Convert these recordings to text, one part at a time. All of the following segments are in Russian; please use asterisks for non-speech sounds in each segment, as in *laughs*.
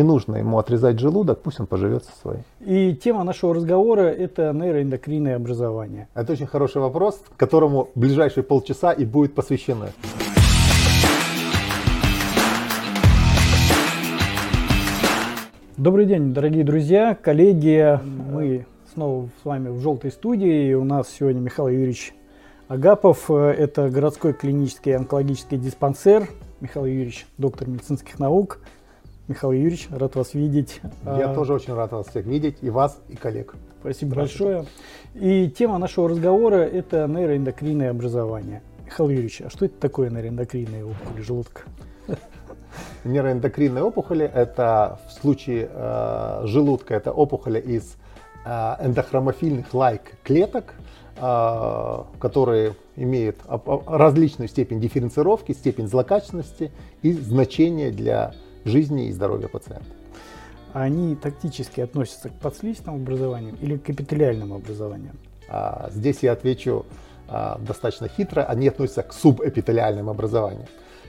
не нужно ему отрезать желудок, пусть он поживет со своей. И тема нашего разговора – это нейроэндокринное образование. Это очень хороший вопрос, которому ближайшие полчаса и будет посвящены. Добрый день, дорогие друзья, коллеги. Мы снова с вами в желтой студии. У нас сегодня Михаил Юрьевич Агапов. Это городской клинический онкологический диспансер. Михаил Юрьевич, доктор медицинских наук. Михаил Юрьевич, рад вас видеть. Я а, тоже очень рад вас всех видеть, и вас, и коллег. Спасибо большое. И тема нашего разговора – это нейроэндокринное образование. Михаил Юрьевич, а что это такое нейроэндокринные опухоли желудка? Нейроэндокринные опухоли – это в случае э, желудка, это опухоли из э, эндохромофильных лайк клеток, э, которые имеют различную степень дифференцировки, степень злокачественности и значение для жизни и здоровья пациента. Они тактически относятся к подслизистым образованиям или к эпителиальным образованиям? А, здесь я отвечу а, достаточно хитро. Они относятся к субэпителиальным образованиям,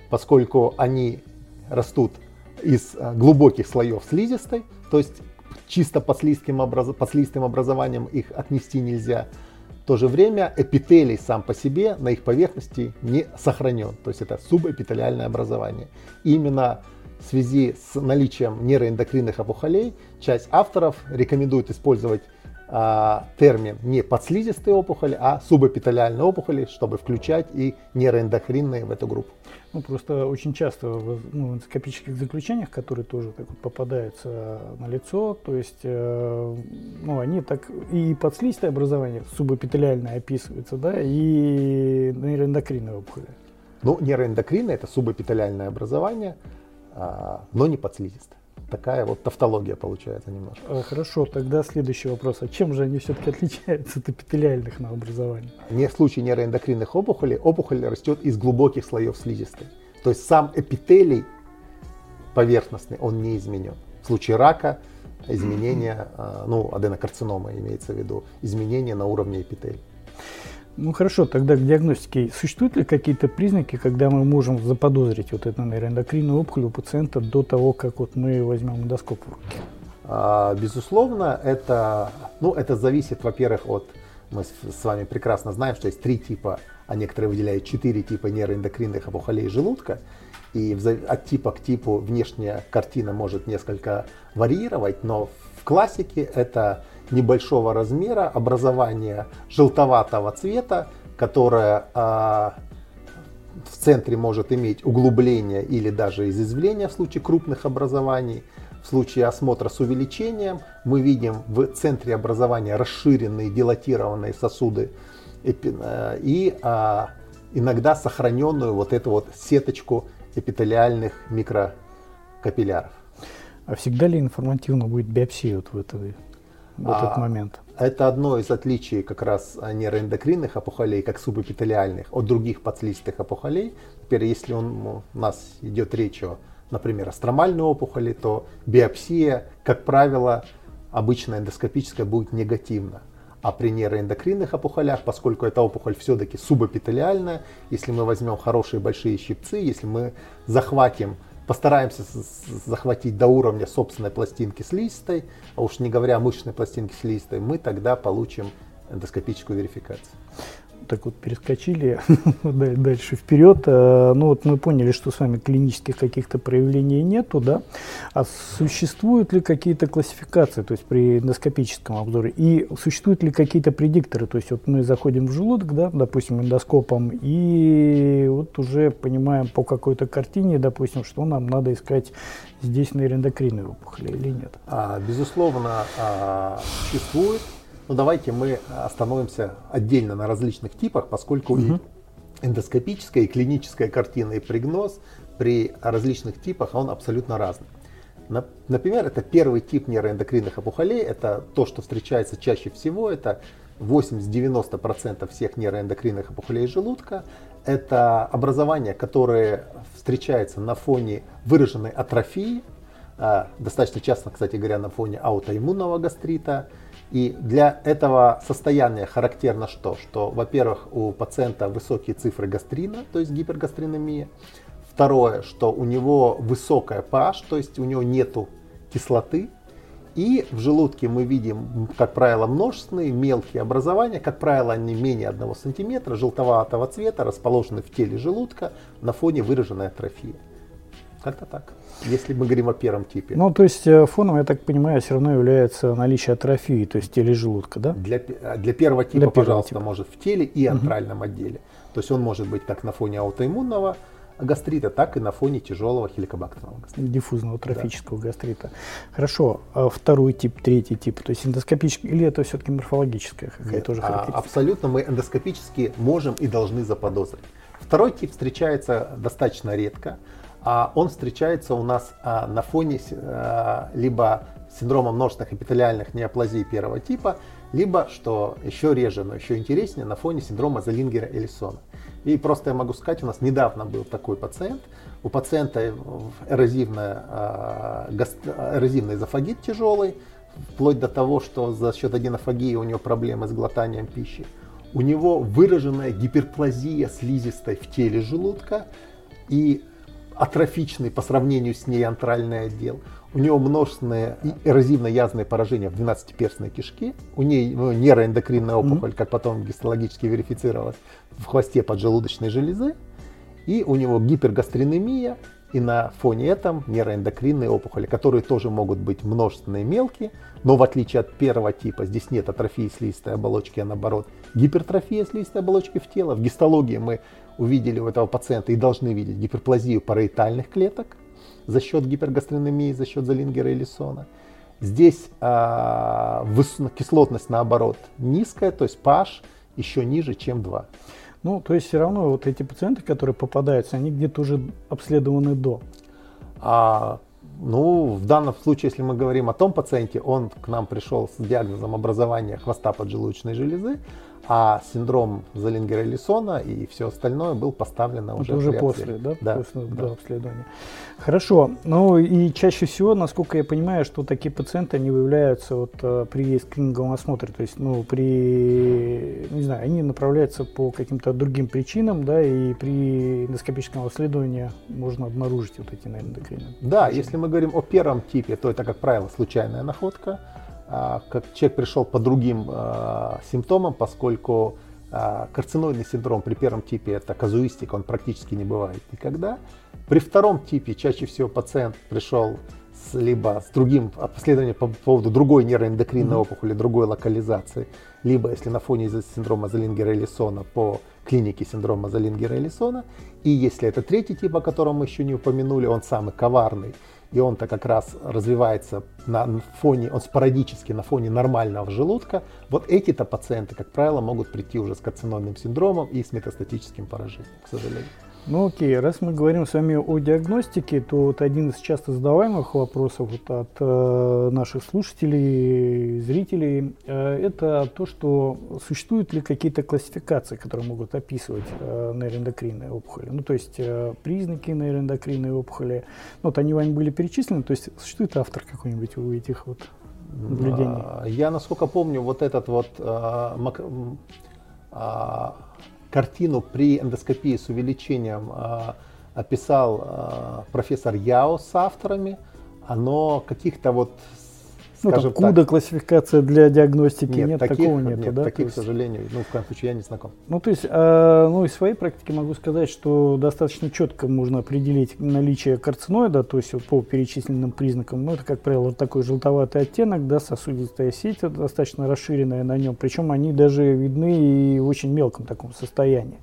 поскольку они растут из а, глубоких слоев слизистой, то есть чисто подслизким, образ... подслизистым образованием их отнести нельзя. В то же время эпителий сам по себе на их поверхности не сохранен, то есть это субэпителиальное образование. И именно в связи с наличием нейроэндокринных опухолей часть авторов рекомендует использовать а, термин не подслизистые опухоли, а субэпителиальные опухоли, чтобы включать и нейроэндокринные в эту группу. Ну, просто очень часто в ну, эндоскопических заключениях, которые тоже так вот попадаются на лицо, то есть, э, ну, они так и подслизистое образование субэпителиальное описывается, да, и нейроэндокринные опухоли. Ну, нейроэндокринное – это субэпителиальное образование – но не подслизистая. Такая вот тавтология получается немножко. А, хорошо, тогда следующий вопрос. А чем же они все-таки отличаются от эпителиальных на образование? Не в случае нейроэндокринных опухолей, опухоль растет из глубоких слоев слизистой. То есть сам эпителий поверхностный, он не изменен. В случае рака изменения, а, ну, аденокарцинома имеется в виду, изменения на уровне эпителия. Ну хорошо, тогда к диагностике. Существуют ли какие-то признаки, когда мы можем заподозрить вот эту нейроэндокринную опухоль у пациента до того, как вот мы возьмем эндоскоп в руки? А, безусловно, это, ну, это зависит, во-первых, от, мы с вами прекрасно знаем, что есть три типа, а некоторые выделяют четыре типа нейроэндокринных опухолей желудка. И от типа к типу внешняя картина может несколько варьировать, но в классике это небольшого размера, образование желтоватого цвета, которое а, в центре может иметь углубление или даже изъязвление в случае крупных образований. В случае осмотра с увеличением мы видим в центре образования расширенные дилатированные сосуды э, и а, иногда сохраненную вот эту вот сеточку эпителиальных микрокапилляров. А всегда ли информативно будет биопсия вот в этой в этот а, момент? Это одно из отличий как раз нейроэндокринных опухолей, как субэпителиальных, от других подслизистых опухолей. Теперь, если он, у нас идет речь о, например, астромальной опухоли, то биопсия, как правило, обычно эндоскопическая будет негативна. А при нейроэндокринных опухолях, поскольку эта опухоль все-таки субэпителиальная, если мы возьмем хорошие большие щипцы, если мы захватим постараемся захватить до уровня собственной пластинки слизистой, а уж не говоря о мышечной пластинке слизистой, мы тогда получим эндоскопическую верификацию так вот перескочили *laughs* дальше вперед. Э, ну вот мы поняли, что с вами клинических каких-то проявлений нету, да? А существуют ли какие-то классификации, то есть при эндоскопическом обзоре? И существуют ли какие-то предикторы? То есть вот мы заходим в желудок, да, допустим, эндоскопом, и вот уже понимаем по какой-то картине, допустим, что нам надо искать здесь нейроэндокринные опухоли или нет? А, безусловно, а, существует но ну, давайте мы остановимся отдельно на различных типах, поскольку угу. и эндоскопическая, и клиническая картина, и прогноз при различных типах, он абсолютно разный. Например, это первый тип нейроэндокринных опухолей, это то, что встречается чаще всего, это 80-90% всех нейроэндокринных опухолей желудка. Это образование, которое встречается на фоне выраженной атрофии, а, достаточно часто, кстати говоря, на фоне аутоиммунного гастрита, и для этого состояния характерно что? Что, во-первых, у пациента высокие цифры гастрина, то есть гипергастринемия. Второе, что у него высокая pH, то есть у него нету кислоты. И в желудке мы видим, как правило, множественные мелкие образования, как правило, они менее 1 см, желтоватого цвета, расположены в теле желудка на фоне выраженной атрофии. Как-то так, если мы говорим о первом типе. Ну, то есть э, фоном, я так понимаю, все равно является наличие атрофии, то есть теле желудка, да? Для, для первого типа, для первого пожалуйста, типа. может в теле и антральном угу. отделе. То есть он может быть как на фоне аутоиммунного гастрита, так и на фоне тяжелого хеликобактерного гастрита. Диффузного трофического да. гастрита. Хорошо. А второй тип, третий тип, то есть эндоскопический, или это все-таки морфологическая какая-то тоже а, Абсолютно мы эндоскопически можем и должны заподозрить. Второй тип встречается достаточно редко. А он встречается у нас а, на фоне а, либо синдрома множественных эпителиальных неоплазий первого типа, либо, что еще реже, но еще интереснее, на фоне синдрома Залингера-Элисона. И просто я могу сказать, у нас недавно был такой пациент. У пациента эрозивная, эрозивный эзофагит тяжелый, вплоть до того, что за счет аденофагии у него проблемы с глотанием пищи. У него выраженная гиперплазия слизистой в теле желудка и атрофичный по сравнению с ней антральный отдел. У него множественные эрозивно-язные поражения в 12-перстной кишке. У нее ну, нейроэндокринная опухоль, mm-hmm. как потом гистологически верифицировалось, в хвосте поджелудочной железы. И у него гипергастринемия, и на фоне этом нейроэндокринные опухоли, которые тоже могут быть множественные мелкие, но в отличие от первого типа, здесь нет атрофии слизистой оболочки, а наоборот гипертрофия слизистой оболочки в тело. В гистологии мы увидели у этого пациента и должны видеть гиперплазию параитальных клеток за счет гипергастринемии, за счет Залингера и Лисона. Здесь э, кислотность наоборот низкая, то есть pH еще ниже, чем 2. Ну, то есть все равно вот эти пациенты, которые попадаются, они где-то уже обследованы до. А, ну, в данном случае, если мы говорим о том пациенте, он к нам пришел с диагнозом образования хвоста поджелудочной железы, а синдром Залингера-Лисона и все остальное был поставлено уже, уже после, да? Да, после да. До обследования. Хорошо. Ну и чаще всего, насколько я понимаю, что такие пациенты, они выявляются вот, э, при скрининговом осмотре, то есть, ну, при, не знаю, они направляются по каким-то другим причинам, да, и при эндоскопическом обследовании можно обнаружить вот эти эндокрины. Да, если мы говорим о первом типе, то это, как правило, случайная находка как человек пришел по другим а, симптомам, поскольку а, карциноидный синдром при первом типе это казуистика, он практически не бывает никогда. При втором типе чаще всего пациент пришел с, либо с другим обследованием по поводу другой нейроэндокринной mm-hmm. опухоли, другой локализации, либо если на фоне синдрома Залингера-Элисона по клинике синдрома Залингера-Элисона. И если это третий тип, о котором мы еще не упомянули, он самый коварный, и он-то как раз развивается на фоне, он спорадически на фоне нормального желудка, вот эти-то пациенты, как правило, могут прийти уже с карцинонным синдромом и с метастатическим поражением, к сожалению. Ну окей, раз мы говорим с вами о диагностике, то вот один из часто задаваемых вопросов вот от э, наших слушателей, зрителей, э, это то, что существуют ли какие-то классификации, которые могут описывать э, нейроэндокринные опухоли. Ну то есть э, признаки нейроэндокринной опухоли. Ну, вот они вами были перечислены, то есть существует автор какой-нибудь у этих вот наблюдений? А, я, насколько помню, вот этот вот э, картину при эндоскопии с увеличением э, описал э, профессор Яо с авторами, оно каких-то вот ну, там куда классификация для диагностики нет, нет таких, такого нет, нет да? Таких, к сожалению, ну, в коем случае я не знаком. Ну, то есть, э, ну, из своей практики могу сказать, что достаточно четко можно определить наличие карциноида, то есть вот, по перечисленным признакам. Ну, это, как правило, вот такой желтоватый оттенок, да, сосудистая сеть достаточно расширенная на нем, причем они даже видны и в очень мелком таком состоянии.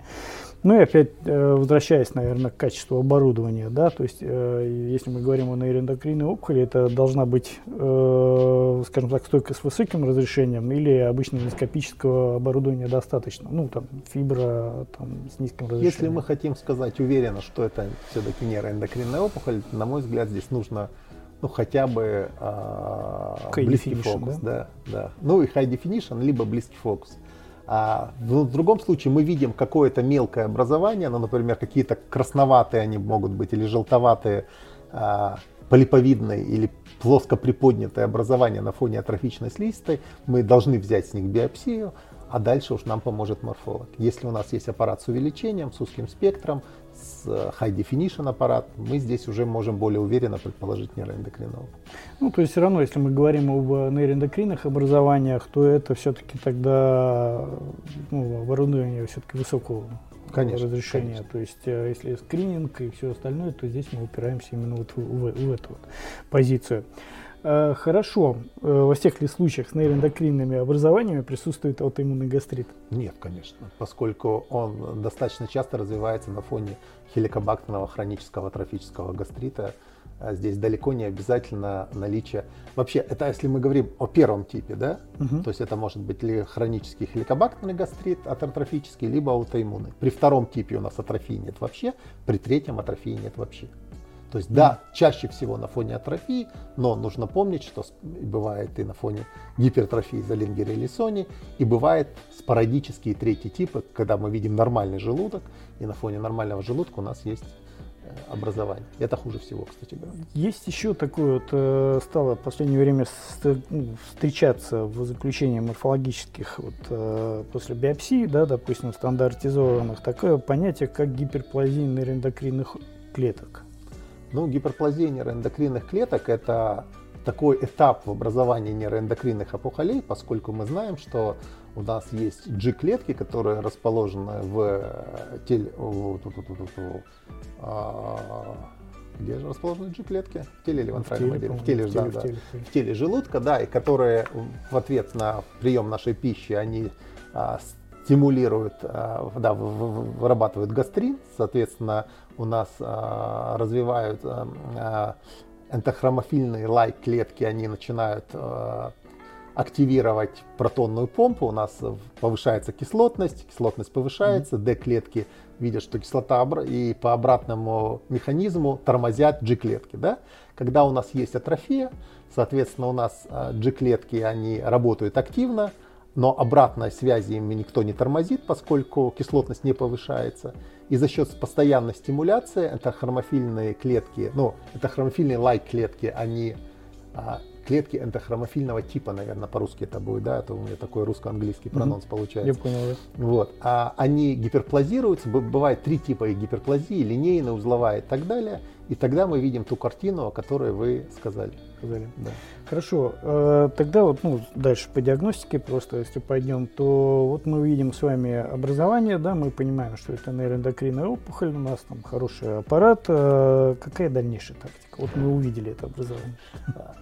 Ну и опять э, возвращаясь, наверное, к качеству оборудования, да, то есть э, если мы говорим о нейроэндокринной опухоли, это должна быть, э, скажем так, стойка с высоким разрешением или обычно эндоскопического оборудования достаточно, ну там фибра там, с низким разрешением. Если мы хотим сказать уверенно, что это все-таки нейроэндокринная опухоль, на мой взгляд, здесь нужно ну, хотя бы э, близкий фокус. Да? Да, да. Ну и high definition, либо близкий фокус. А в другом случае мы видим какое-то мелкое образование, ну, например, какие-то красноватые они могут быть или желтоватые а, полиповидные или плоско приподнятые образования на фоне атрофичной слизистой. Мы должны взять с них биопсию, а дальше уж нам поможет морфолог. Если у нас есть аппарат с увеличением, с узким спектром, с high definition аппарат, мы здесь уже можем более уверенно предположить нейроэндокринолог. Ну, то есть все равно, если мы говорим об нейроэндокринных образованиях, то это все-таки тогда ну, оборудование все-таки высокого конечно, разрешения. Конечно. То есть, э, если скрининг и все остальное, то здесь мы упираемся именно вот в, в, в эту вот позицию. Э, хорошо, э, во всех ли случаях с нейроэндокринными образованиями присутствует аутоиммунный гастрит? Нет, конечно, поскольку он достаточно часто развивается на фоне хеликобактерного хронического трофического гастрита. А здесь далеко не обязательно наличие. Вообще, это если мы говорим о первом типе, да, угу. то есть это может быть ли хронический хеликобактерный гастрит, атрофический, либо аутоиммунный. При втором типе у нас атрофии нет вообще, при третьем атрофии нет вообще. То есть, да, чаще всего на фоне атрофии, но нужно помнить, что бывает и на фоне гипертрофии Залингера или Сони, и бывает спорадические третьи типы, когда мы видим нормальный желудок, и на фоне нормального желудка у нас есть э, образование. Это хуже всего, кстати говоря. Есть еще такое вот, э, стало в последнее время ну, встречаться в заключении морфологических вот, э, после биопсии, да, допустим, стандартизованных, такое понятие, как гиперплазия нейроэндокринных клеток. Ну, гиперплазия нейроэндокринных клеток – это такой этап в образовании нейроэндокринных опухолей, поскольку мы знаем, что у нас есть G-клетки, которые расположены в теле... А, где же расположены G-клетки? В теле или в антральном отделе? В теле, в теле, да, в, теле, да. в теле желудка, да, и которые в ответ на прием нашей пищи, они а, стимулируют, а, да, вырабатывают гастрин, соответственно, у нас а, развивают а, энтохромофильные лайк-клетки, они начинают активировать протонную помпу, у нас повышается кислотность, кислотность повышается, D-клетки видят, что кислота и по обратному механизму тормозят G-клетки. Да? Когда у нас есть атрофия, соответственно, у нас G-клетки, они работают активно, но обратной связи им никто не тормозит, поскольку кислотность не повышается. И за счет постоянной стимуляции это хромофильные клетки, ну, это хромофильные лайк-клетки, они а, клетки энтохромофильного типа, наверное, по-русски это будет, да, это у меня такой русско-английский прононс mm-hmm. получается. Я понял. Вот. А они гиперплазируются, бывает три типа гиперплазии, линейная, узловая и так далее. И тогда мы видим ту картину, о которой вы сказали. сказали. Да. Хорошо, э, тогда вот ну, дальше по диагностике просто, если пойдем, то вот мы увидим с вами образование, да, мы понимаем, что это нейроэндокринная опухоль, у нас там хороший аппарат. Э, какая дальнейшая тактика? Вот мы увидели это образование.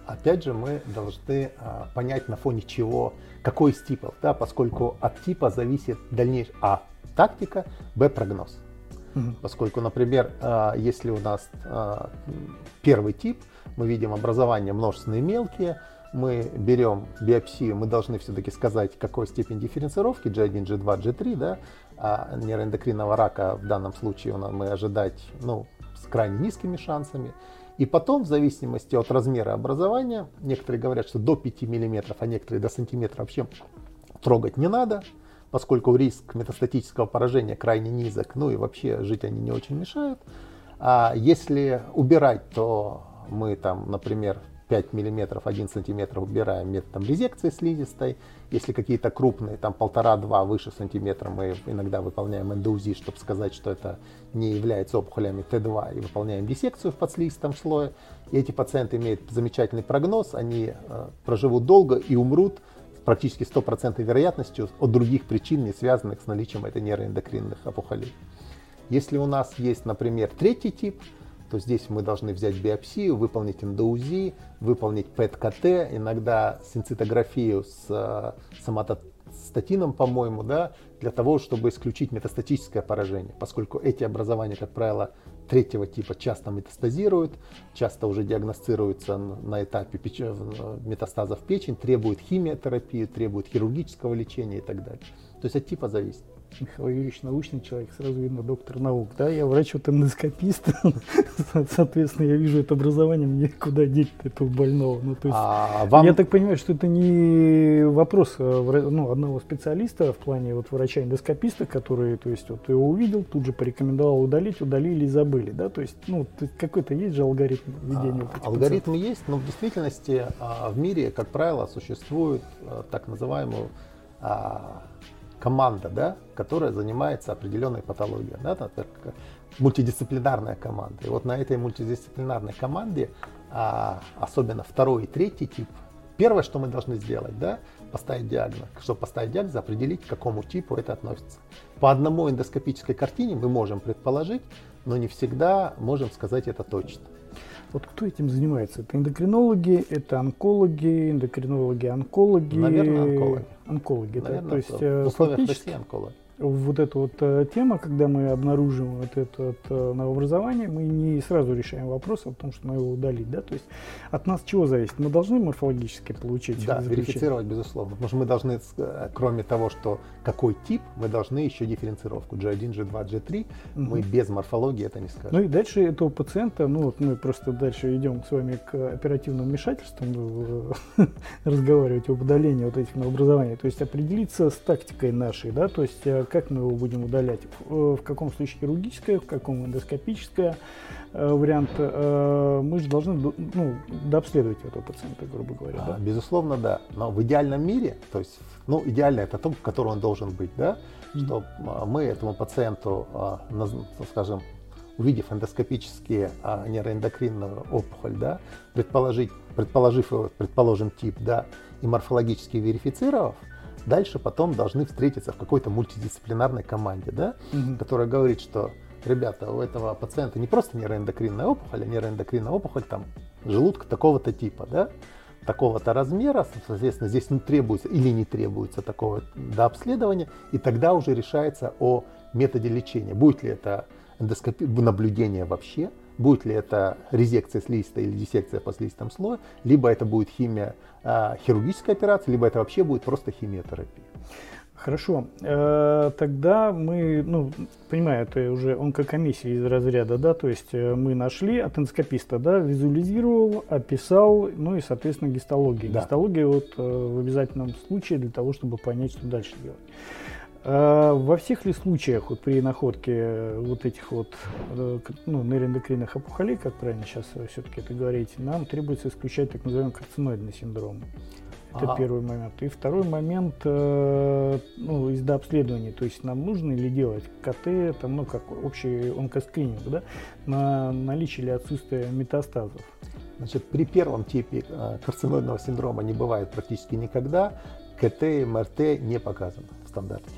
Опять же, мы должны а, понять, на фоне чего, какой из типов, да, поскольку от типа зависит дальнейшая А. Тактика, Б. Прогноз. Поскольку, например, а, если у нас а, первый тип, мы видим образование множественные мелкие, мы берем биопсию, мы должны все-таки сказать, какой степень дифференцировки G1, G2, G3, да, а нейроэндокринного рака в данном случае мы ожидать ну, с крайне низкими шансами. И потом, в зависимости от размера образования, некоторые говорят, что до 5 мм, а некоторые до сантиметра вообще трогать не надо поскольку риск метастатического поражения крайне низок, ну и вообще жить они не очень мешают. А если убирать, то мы там, например, 5 мм, 1 см убираем методом резекции слизистой. Если какие-то крупные, там полтора-два выше сантиметра, мы иногда выполняем эндоузи, чтобы сказать, что это не является опухолями Т2, и выполняем диссекцию в подслизистом слое. И эти пациенты имеют замечательный прогноз, они э, проживут долго и умрут практически стопроцентной вероятностью от других причин, не связанных с наличием этой нейроэндокринных опухолей. Если у нас есть, например, третий тип, то здесь мы должны взять биопсию, выполнить эндоузи, выполнить ПЭТ-КТ, иногда синцитографию с э, соматостатином, по-моему, да, для того, чтобы исключить метастатическое поражение, поскольку эти образования, как правило, третьего типа часто метастазируют, часто уже диагностируются на этапе метастаза в печень, требуют химиотерапии, требуют хирургического лечения и так далее. То есть от типа зависит. Михаил Юрьевич научный человек, сразу видно доктор наук. Да, я врач вот эндоскопист, *laughs* соответственно, я вижу это образование, мне куда деть этого больного. Ну, то есть, а вам... Я так понимаю, что это не вопрос э, ну, одного специалиста в плане вот врача-эндоскописта, который, то есть, вот его увидел, тут же порекомендовал удалить, удалили и забыли, да, то есть, ну, какой-то есть же алгоритм ведения? А, алгоритм есть, но в действительности а, в мире, как правило, существует а, так называемый команда, да, которая занимается определенной патологией, да, например, мультидисциплинарная команда. И вот на этой мультидисциплинарной команде, а, особенно второй и третий тип, первое, что мы должны сделать, да, поставить диагноз. Чтобы поставить диагноз, определить, к какому типу это относится. По одному эндоскопической картине мы можем предположить, но не всегда можем сказать это точно. Вот кто этим занимается? Это эндокринологи, это онкологи, эндокринологи, онкологи. Наверное, онкологи. Онкологи, Наверное, да. То есть, в э, условиях фактически, России онкологи вот эта вот э, тема, когда мы обнаружим вот это вот, э, новообразование, мы не сразу решаем вопрос о том, что мы его удалить, да, то есть от нас чего зависит? Мы должны морфологически получить Да, верифицировать, безусловно, потому что мы должны, э, кроме того, что какой тип, мы должны еще дифференцировку. G1, G2, G3, угу. мы без морфологии это не скажем. Ну и дальше этого пациента, ну вот мы просто дальше идем с вами к оперативным вмешательствам, *laughs* разговаривать об удалении вот этих новообразований, то есть определиться с тактикой нашей, да, то есть как мы его будем удалять, в каком случае хирургическое, в каком эндоскопическое э, вариант, э, мы же должны ну, дообследовать этого пациента, грубо говоря. Да? Безусловно, да. Но в идеальном мире, то есть, ну, идеально это то, в котором он должен быть, да, mm-hmm. что а, мы этому пациенту, а, скажем, увидев эндоскопические а, нейроэндокринную опухоль, да, предположить, предположив предположим, тип, да, и морфологически верифицировав, дальше потом должны встретиться в какой-то мультидисциплинарной команде, да, угу. которая говорит, что ребята, у этого пациента не просто нейроэндокринная опухоль, а нейроэндокринная опухоль там желудка такого-то типа, да, такого-то размера, соответственно, здесь не требуется или не требуется такого до обследования, и тогда уже решается о методе лечения. Будет ли это эндоскопия, наблюдение вообще, будет ли это резекция слизистой или диссекция по слизистому слою, либо это будет химия, э, хирургическая операция, либо это вообще будет просто химиотерапия. Хорошо, э, тогда мы, ну, понимаю, это уже онкокомиссия из разряда, да, то есть э, мы нашли от эндоскописта, да, визуализировал, описал, ну и, соответственно, гистология. Да. Гистология вот э, в обязательном случае для того, чтобы понять, что дальше делать. А во всех ли случаях вот при находке вот этих вот э, ну, нейроэндокринных опухолей, как правильно сейчас все-таки это говорить, нам требуется исключать так называемый карциноидный синдром? Это ага. первый момент. И второй момент э, ну, из дообследования. То есть нам нужно ли делать КТ, там, ну, как общий онкоскрининг, да, на наличие или отсутствие метастазов? Значит, при первом типе э, карциноидного синдрома не бывает практически никогда. КТ и МРТ не показано в стандарте.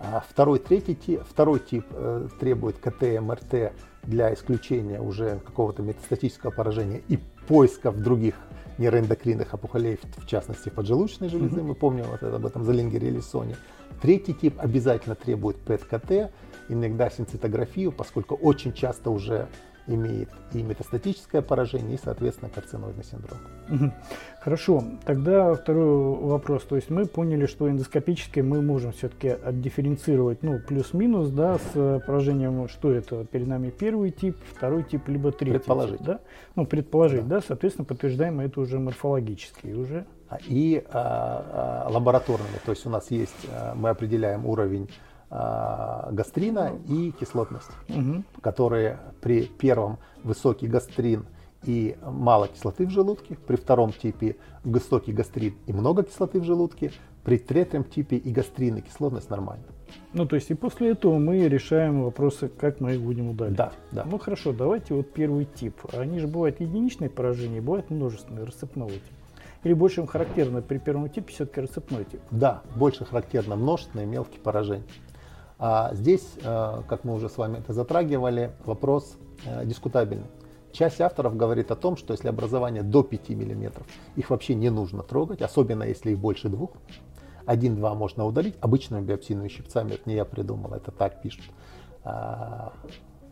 А второй, третий второй тип э, требует КТ, МРТ для исключения уже какого-то метастатического поражения и поиска в других нейроэндокринных опухолей, в частности поджелудочной железы, mm-hmm. мы помним вот это, об этом Залингере или Соне. Третий тип обязательно требует ПЭТ-КТ, иногда синцитографию, поскольку очень часто уже имеет и метастатическое поражение, и, соответственно, карциноидный синдром. Хорошо, тогда второй вопрос. То есть мы поняли, что эндоскопически мы можем все-таки отдифференцировать, ну, плюс-минус, да, с поражением, что это перед нами первый тип, второй тип, либо третий предположить. тип, да? Ну, предположить, да, да соответственно, подтверждаем это уже морфологически уже. А, и а, а, лабораторными, то есть у нас есть, а, мы определяем уровень гастрина и кислотность, угу. которые при первом высокий гастрин и мало кислоты в желудке, при втором типе высокий гастрин и много кислоты в желудке, при третьем типе и гастрин и кислотность нормально. Ну, то есть и после этого мы решаем вопросы, как мы их будем удалить. Да, да. Ну, хорошо, давайте вот первый тип. Они же бывают единичные поражения, бывают множественные, рассыпного типа. Или больше им характерно при первом типе все-таки рассыпной тип? Да, больше характерно множественные мелкие поражения. А здесь, э, как мы уже с вами это затрагивали, вопрос э, дискутабельный. Часть авторов говорит о том, что если образование до 5 мм, их вообще не нужно трогать, особенно если их больше двух. Один-два можно удалить обычными биопсийными щипцами, это не я придумал, это так пишут а,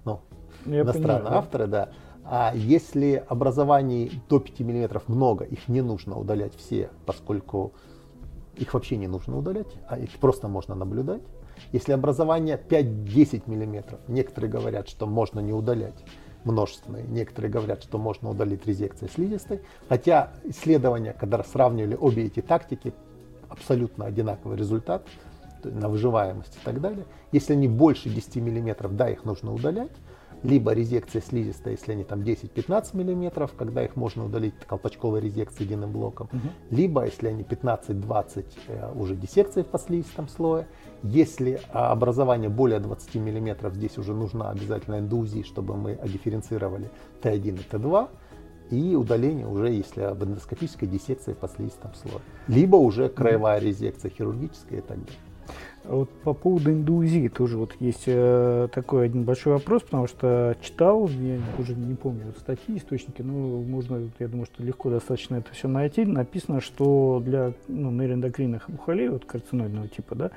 ну, я иностранные понимаю, авторы, да. А если образований до 5 мм много, их не нужно удалять все, поскольку их вообще не нужно удалять, а их просто можно наблюдать. Если образование 5-10 мм, некоторые говорят, что можно не удалять множественные, некоторые говорят, что можно удалить резекцией слизистой, хотя исследования, когда сравнивали обе эти тактики, абсолютно одинаковый результат на выживаемость и так далее. Если они больше 10 мм, да, их нужно удалять, либо резекция слизистой, если они там 10-15 миллиметров, когда их можно удалить колпачковой резекцией единым блоком, угу. либо если они 15-20, э, уже диссекция в послизистом слое. Если образование более 20 миллиметров, здесь уже нужна обязательно эндоузия, чтобы мы дифференцировали Т1 и Т2 и удаление уже, если об эндоскопической диссекции в послизистом слое. Либо уже краевая резекция хирургическая и так далее. Вот по поводу индуизии тоже вот есть э, такой один большой вопрос, потому что читал, я уже не помню статьи, источники, но можно, я думаю, что легко достаточно это все найти. Написано, что для ну, нейроэндокринных опухолей, вот карциноидного типа, да,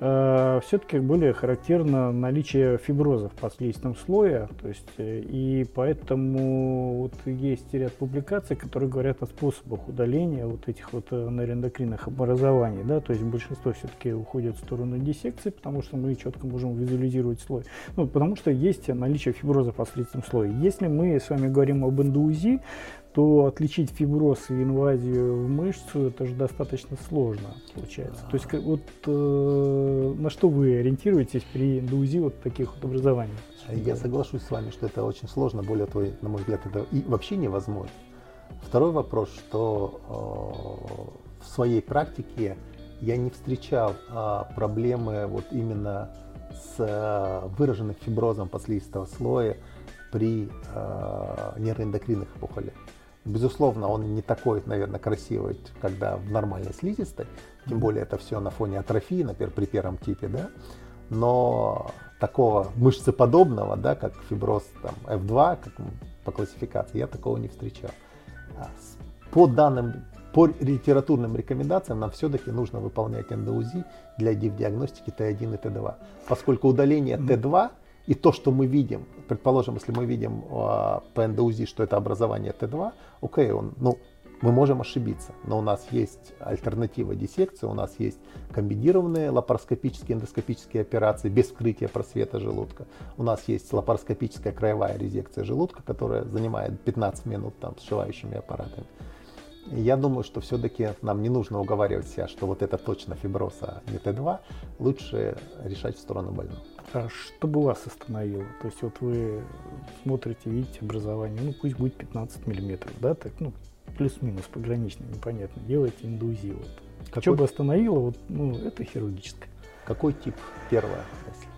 Э, все-таки более характерно наличие фиброза в последнем слое, то есть э, и поэтому вот есть ряд публикаций, которые говорят о способах удаления вот этих вот э, нейроэндокринных образований, да, то есть большинство все-таки уходит в сторону диссекции, потому что мы четко можем визуализировать слой, ну, потому что есть наличие фиброза в последнем слое. Если мы с вами говорим об эндоузии, то отличить фиброз и инвазию в мышцу это же достаточно сложно получается. То есть вот э, на что вы ориентируетесь при индузи вот таких вот образований? Я соглашусь с вами, что это очень сложно, более того, на мой взгляд, это и вообще невозможно. Второй вопрос, что э, в своей практике я не встречал э, проблемы вот именно с э, выраженным фиброзом послизистого слоя при э, нейроэндокринных опухолях. Безусловно, он не такой, наверное, красивый, когда в нормальной слизистой, тем более это все на фоне атрофии, например, при первом типе, да, но такого мышцеподобного, да, как фиброз там, F2, как по классификации, я такого не встречал. А по данным, по литературным рекомендациям нам все-таки нужно выполнять эндоузи для диагностики Т1 и Т2, поскольку удаление Т2 и то, что мы видим, предположим, если мы видим э, по эндоузи, что это образование Т2, окей, он, ну, мы можем ошибиться, но у нас есть альтернатива диссекции, у нас есть комбинированные лапароскопические эндоскопические операции без вскрытия просвета желудка. У нас есть лапароскопическая краевая резекция желудка, которая занимает 15 минут там, с сшивающими аппаратами. Я думаю, что все-таки нам не нужно уговаривать себя, что вот это точно фиброз, а не Т2. Лучше решать в сторону больного. А что бы вас остановило? То есть вот вы смотрите, видите образование, ну пусть будет 15 миллиметров, да, так, ну, плюс-минус погранично, непонятно, делаете индузии. Вот. Какой... Что бы остановило, вот, ну, это хирургическое. Какой тип первое, если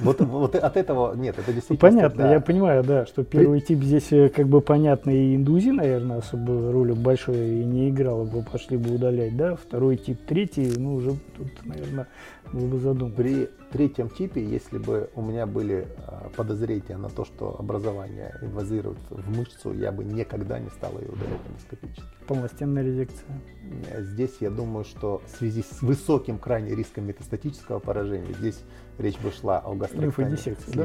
вот, вот от этого нет, это действительно. Понятно, да. я понимаю, да, что первый тип здесь э, как бы понятно, и индузи, наверное, особо роли большой и не играла бы, пошли бы удалять, да. Второй тип, третий, ну уже тут, наверное, было бы задумано. При третьем типе, если бы у меня были а, подозрения на то, что образование инвазирует в мышцу, я бы никогда не стал ее удалять эндоскопически. Полностенная резекция. Здесь я думаю, что в связи с высоким крайне риском метастатического поражения, здесь речь бы шла о гастректомии. Лимфодиссекции, да?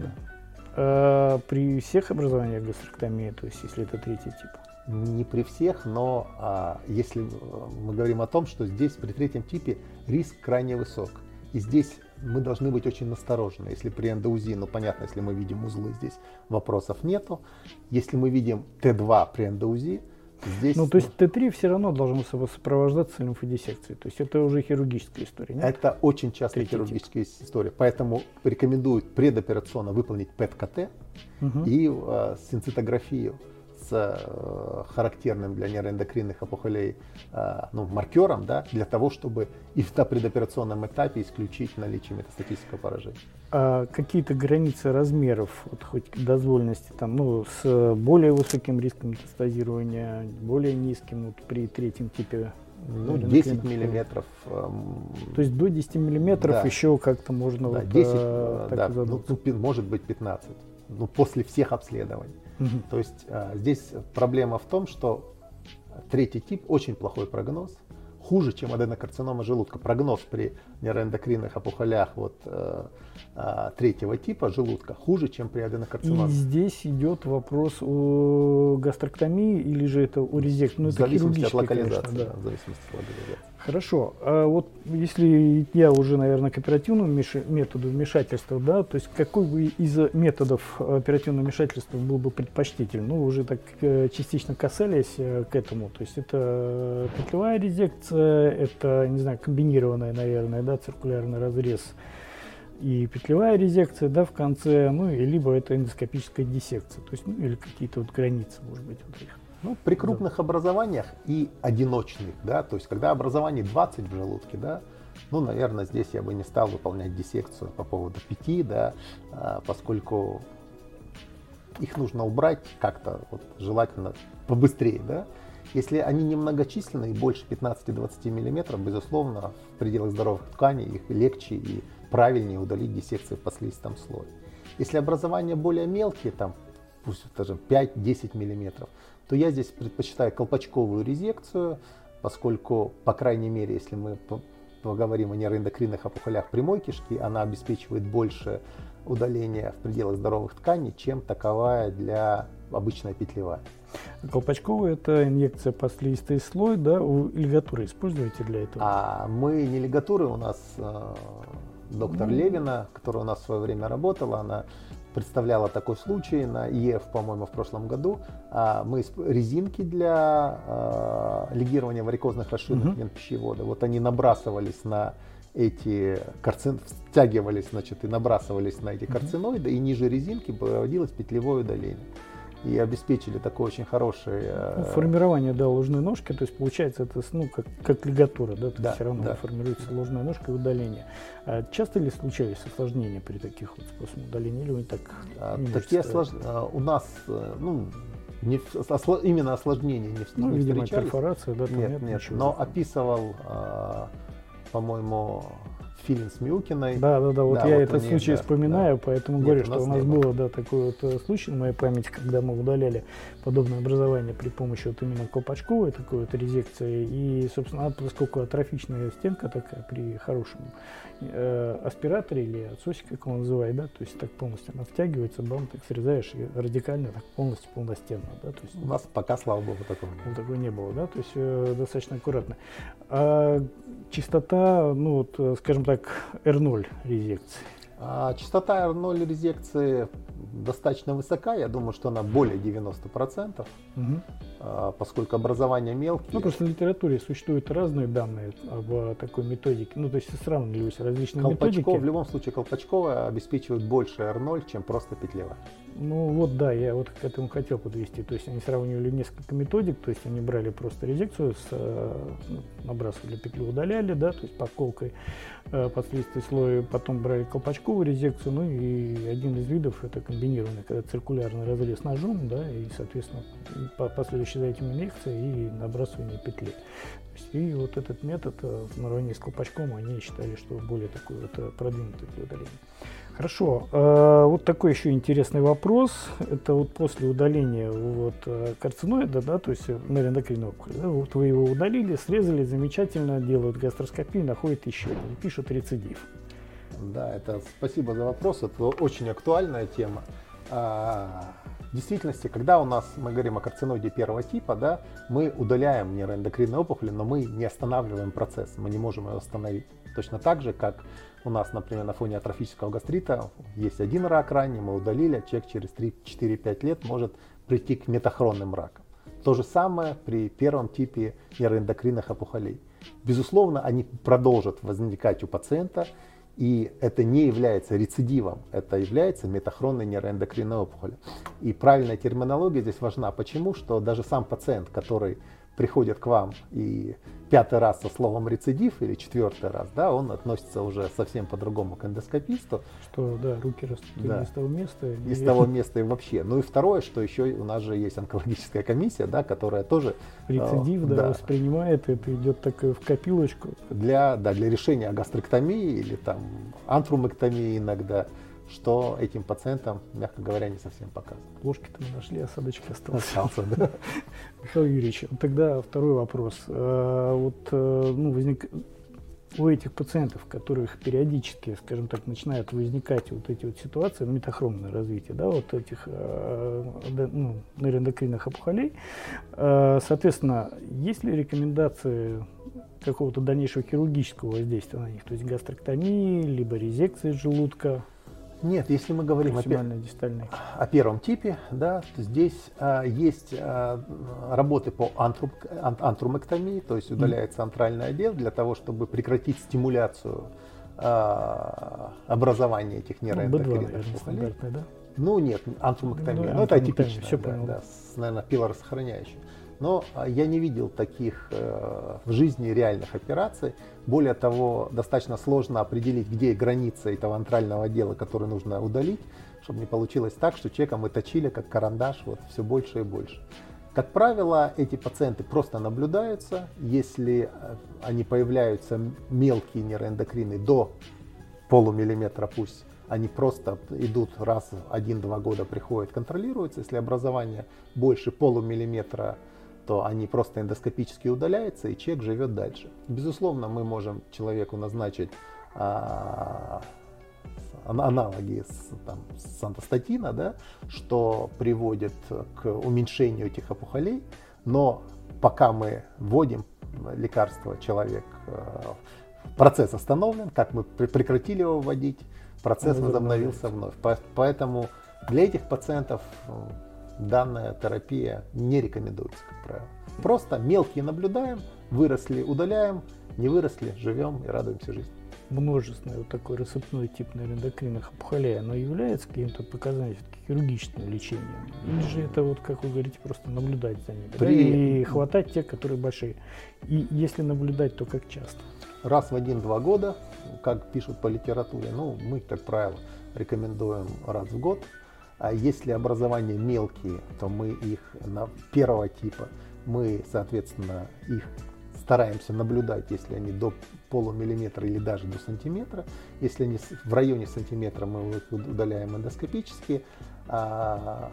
Да. А, при всех образованиях гастректомии, то есть если это третий тип? Не при всех, но а, если мы говорим о том, что здесь при третьем типе риск крайне высок. И здесь мы должны быть очень насторожены. Если при эндоузи, ну понятно, если мы видим узлы, здесь вопросов нету. Если мы видим Т2 при эндоузи, Здесь, ну, то есть Т3 все равно должен сопровождаться лимфодиссекцией. То есть это уже хирургическая история. Нет? Это очень Третий хирургическая история. Поэтому рекомендуют предоперационно выполнить ПЭТ-КТ угу. и э, синцитографию с э, характерным для нейроэндокринных опухолей э, ну, маркером, да, для того, чтобы и в предоперационном этапе исключить наличие метастатического поражения. А какие-то границы размеров, вот хоть дозволенности, там, ну, с более высоким риском метастазирования, более низким вот, при третьем типе ну, 10 миллиметров. Эм, То есть до 10 миллиметров да. еще как-то можно да, вот, 10, э, да, ну, может быть 15, ну, после всех обследований. Угу. То есть а, здесь проблема в том, что третий тип очень плохой прогноз, хуже, чем аденокарцинома желудка. Прогноз при нейроэндокринных опухолях вот, э, третьего типа желудка хуже, чем при аденокарциноме. И здесь идет вопрос о гастроктомии или же это о резекции? Ну, в зависимости от локализации. Конечно, да. В зависимости от локализации. Хорошо. А вот если я уже, наверное, к оперативному методу вмешательства, да, то есть какой бы из методов оперативного вмешательства был бы предпочтителен? Ну, уже так э, частично касались э, к этому. То есть это петлевая резекция, это, не знаю, комбинированная, наверное, да, циркулярный разрез и петлевая резекция, да, в конце, ну, и либо это эндоскопическая диссекция, то есть, ну, или какие-то вот границы, может быть, вот их. Ну, при крупных да. образованиях и одиночных, да, то есть, когда образование 20 в желудке, да, ну, наверное, здесь я бы не стал выполнять диссекцию по поводу 5, да, а, поскольку их нужно убрать как-то, вот, желательно побыстрее, да. Если они немногочисленные, больше 15-20 мм, безусловно, в пределах здоровых тканей их легче и правильнее удалить диссекции в послизистом слое. Если образования более мелкие, там, пусть даже 5-10 мм, то я здесь предпочитаю колпачковую резекцию, поскольку, по крайней мере, если мы поговорим о нейроэндокринных опухолях прямой кишки, она обеспечивает больше удаления в пределах здоровых тканей, чем таковая для обычная петлевая. Колпачковая это инъекция под слизистый слой, да, у лигатуры используете для этого? А мы не лигатуры, у нас э, доктор mm. Левина, которая у нас в свое время работала, она представляла такой случай на ЕФ, по-моему, в прошлом году. А мы резинки для э, лигирования варикозных расширенных mm-hmm. пищевода, вот они набрасывались на эти карцин, втягивались, значит, и набрасывались на эти карциноиды, mm-hmm. и ниже резинки проводилось петлевое удаление и обеспечили такое очень хорошее... Ну, формирование, да, ложной ножки, то есть получается это, ну, как, как лигатура, да, то да, все равно да. формируется ложная ножка и удаление. А часто ли случались осложнения при таких вот способах удаления или так а, Такие ослож... А, у нас, э, ну, не, осло... именно осложнения не, ну, не видимо, встречались. перфорация, да, нет, нет, нет но описывал, а, по-моему, Филин с Миукиной. Да, да, да, вот да, я вот этот они, случай да, вспоминаю, да. поэтому Нет, говорю, что у нас было, да, такой вот э, случай на моей памяти, когда мы удаляли подобное образование при помощи вот именно колпачковой такой вот резекции. И, собственно, поскольку атрофичная стенка такая при хорошем э, аспираторе или отсосе, как он называет, да, то есть так полностью она втягивается, бам, так срезаешь и радикально так полностью полностенно, да, то есть. У нас пока, слава богу, такого не было. Такого не было, да, то есть э, достаточно аккуратно. А частота, ну вот, э, скажем так, R0 резекции? А, частота R0 резекции достаточно высока, я думаю, что она более 90%, угу. а, поскольку образование мелкие. Ну, просто в литературе существуют разные данные об такой методике, ну, то есть сравнивались различные Колпачков, методики. В любом случае, колпачковая обеспечивает больше R0, чем просто петлевая. Ну, вот да, я вот к этому хотел подвести, то есть они сравнивали несколько методик, то есть они брали просто резекцию, с, э, ну, набрасывали петлю, удаляли, да, то есть подколкой э, под слизистый слой, потом брали колпачковую резекцию, ну и один из видов это комбинированный, когда циркулярный разрез ножом, да, и, соответственно, последующие за этим инъекция и набрасывание петли. И вот этот метод э, наравне с колпачком они считали, что более такой вот продвинутый для удаления. Хорошо, э, вот такой еще интересный вопрос. Это вот после удаления вот карциноида, да, то есть нейроэндокринной опухоли, да, вот вы его удалили, срезали, замечательно, делают гастроскопию, находят еще один, пишут рецидив. Да, это спасибо за вопрос, это очень актуальная тема. А, в действительности, когда у нас, мы говорим о карциноиде первого типа, да, мы удаляем нейроэндокринные опухоли, но мы не останавливаем процесс, мы не можем его остановить. Точно так же, как у нас, например, на фоне атрофического гастрита есть один рак ранний, мы удалили, а человек через 3-4-5 лет может прийти к метахронным ракам. То же самое при первом типе нейроэндокринных опухолей. Безусловно, они продолжат возникать у пациента, и это не является рецидивом, это является метахронной нейроэндокринной опухолью. И правильная терминология здесь важна. Почему? Что даже сам пациент, который приходит к вам и пятый раз со словом рецидив или четвертый раз, да, он относится уже совсем по-другому к эндоскописту. Что, да, руки растут да. из того места. Из того места и вообще. Ну и второе, что еще у нас же есть онкологическая комиссия, да, которая тоже... Рецидив, э, да, да, воспринимает, это идет так в копилочку. Для, да, для решения гастроктомии или там антрумэктомии иногда что этим пациентам, мягко говоря, не совсем показано. Ложки-то мы нашли, осадочек остался. Остался, да. *laughs* Михаил Юрьевич, тогда второй вопрос. Э, вот э, ну, возник у этих пациентов, у которых периодически, скажем так, начинают возникать вот эти вот ситуации, ну, метахромное развитие, да, вот этих э, ну, нейроэндокринных опухолей, соответственно, есть ли рекомендации какого-то дальнейшего хирургического воздействия на них, то есть гастроктомии, либо резекции желудка? Нет, если мы говорим о, о первом типе, да, то здесь а, есть а, работы по антрум, ан, антрумэктомии, то есть удаляется антральный отдел для того, чтобы прекратить стимуляцию э, образования этих нейроэндокринных ну, опухолей. да? Ну нет, антромактомия. Ну, Ну, это всё да, да, наверное, пилоросохраняющая. Но а, я не видел таких э, в жизни реальных операций. Более того, достаточно сложно определить, где граница этого антрального отдела, который нужно удалить, чтобы не получилось так, что человека мы точили как карандаш вот, все больше и больше. Как правило, эти пациенты просто наблюдаются. Если э, они появляются мелкие нейроэндокрины до полумиллиметра пусть, они просто идут раз один-два года приходят, контролируются. Если образование больше полумиллиметра, то они просто эндоскопически удаляются, и человек живет дальше. Безусловно, мы можем человеку назначить а, ан- аналоги с, там, с антостатина, да, что приводит к уменьшению этих опухолей, но пока мы вводим лекарство, человек, э, процесс остановлен, как мы пр- прекратили его вводить, процесс возобновился вновь. По- Поэтому для этих пациентов э, данная терапия не рекомендуется, как правило. Просто мелкие наблюдаем, выросли, удаляем, не выросли, живем и радуемся жизни. множественный вот такой рассыпной тип нейроэндокринных опухолей, оно является каким-то показанием хирургическим лечением? Или же это вот, как вы говорите, просто наблюдать за ними? да, При- и хватать тех, которые большие? И если наблюдать, то как часто? Раз в один-два года, как пишут по литературе, ну, мы, как правило, рекомендуем раз в год. А если образования мелкие, то мы их на первого типа, мы, соответственно, их стараемся наблюдать, если они до полумиллиметра или даже до сантиметра. Если они в районе сантиметра, мы их удаляем эндоскопически. А,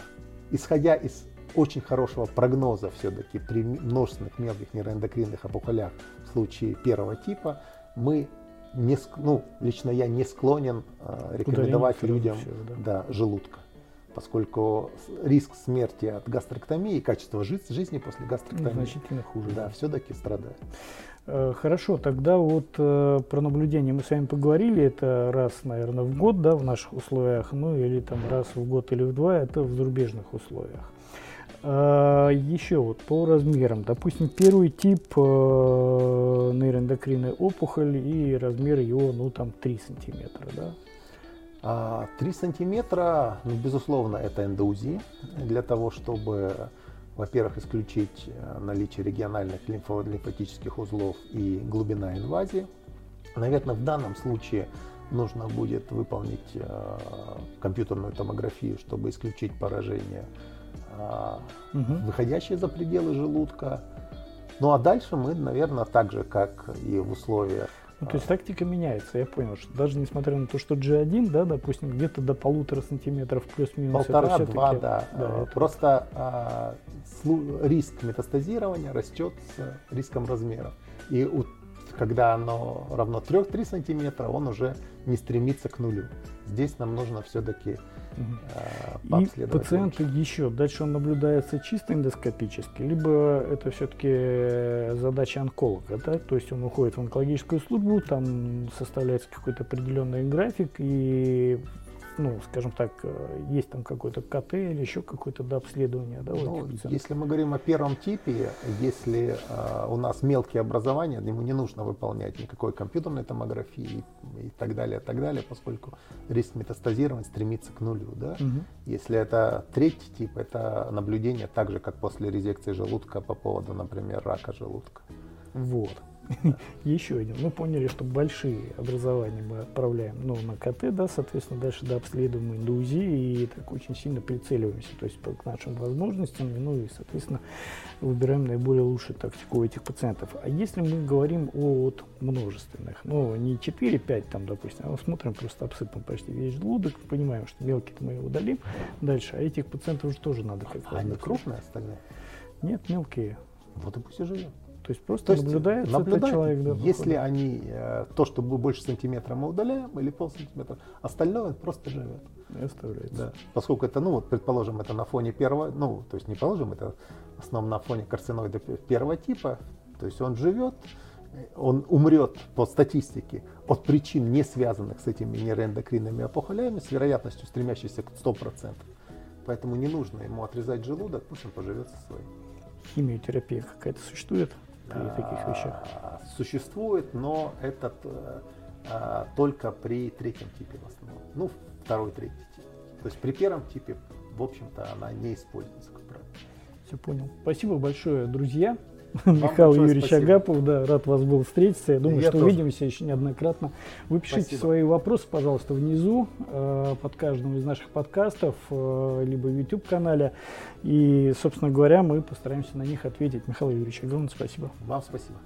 исходя из очень хорошего прогноза все-таки при множественных мелких нейроэндокринных опухолях в случае первого типа, мы не, ну, лично я не склонен э, рекомендовать людям всего, да, желудка, поскольку риск смерти от гастректомии и качество жи- жизни после гастректомии значительно хуже. да, все-таки страдает. Э, Хорошо, тогда вот э, про наблюдение мы с вами поговорили. Это раз, наверное, в год, да, в наших условиях, ну или там раз в год или в два, это в зарубежных условиях. А, Еще вот по размерам. Допустим, первый тип э, нейроэндокринной опухоли и размер его, ну там 3 сантиметра, да? А, 3 сантиметра, ну, безусловно, это эндоузии для того, чтобы, во-первых, исключить э, наличие региональных лимфатических узлов и глубина инвазии. Наверное, в данном случае нужно будет выполнить э, компьютерную томографию, чтобы исключить поражение, а, Мгм. выходящие за пределы желудка. Ну а дальше мы, наверное, так же, как и в условиях Ну, то есть тактика меняется, я понял, что даже несмотря на то, что G1, да, допустим, где-то до полутора сантиметров плюс-минус, Полтора-два, да. да, Э, Просто а, риск метастазирования растет с риском размера. И у- когда оно равно 3-3 сантиметра, он уже не стремится к нулю. Здесь нам нужно все-таки Мгм. И пациенты еще, дальше он наблюдается чисто эндоскопически, либо это все-таки задача онколога, да? то есть он уходит в онкологическую службу, там составляется какой-то определенный график, и, ну, скажем так, э, есть там какой-то КТ или еще какое-то до обследования, да, Ну, если мы говорим о первом типе, если а, у нас мелкие образования, ему не нужно выполнять никакой компьютерной томографии и, и так далее, так далее, поскольку риск метастазирования стремится к нулю. Да? Мгм. Если это третий тип, это наблюдение так же, как после резекции желудка по поводу, например, рака желудка. Вот. *laughs* Еще один. Мы поняли, что большие образования мы отправляем ну, на КТ, да, соответственно, дальше до обследуем индузи и так очень сильно прицеливаемся, то есть к нашим возможностям, ну и, соответственно, выбираем наиболее лучшую тактику у этих пациентов. А если мы говорим о вот, множественных, ну, не 4-5 там, допустим, а мы смотрим, просто обсыпан почти весь желудок, понимаем, что мелкие-то мы удалим дальше, а этих пациентов уже тоже надо как-то... А они крупные остальные? Нет, мелкие. Вот и пусть и живет. То есть просто То есть наблюдается этот наблюдает, человек, да, если они, э, то, что больше сантиметра мы удаляем, или пол сантиметра, остальное просто живет. И оставляется. Да. Поскольку это, ну вот, предположим, это на фоне первого, ну, то есть не положим, это в основном на фоне карциноида первого типа, то есть он живет, он умрет по статистике от причин, не связанных с этими нейроэндокринными опухолями, с вероятностью, стремящейся к 100%. Поэтому не нужно ему отрезать желудок, пусть он поживет со своим. Химиотерапия какая-то существует при таких вещах? А, Существует, но этот, э, а, только при третьем типе в основном. Ну, второй, третий тип. То есть при первом типе, в общем-то, она не используется, как правило. Все понял. Спасибо большое, друзья. Михаил Юрьевич спасибо. Агапов, да, рад вас был встретиться. Я думаю, Я что тоже. увидимся еще неоднократно. Вы пишите спасибо. свои вопросы, пожалуйста, внизу э, под каждым из наших подкастов, э, либо в YouTube-канале. И, собственно говоря, мы постараемся на них ответить. Михаил Юрьевич, огромное спасибо. Вам спасибо.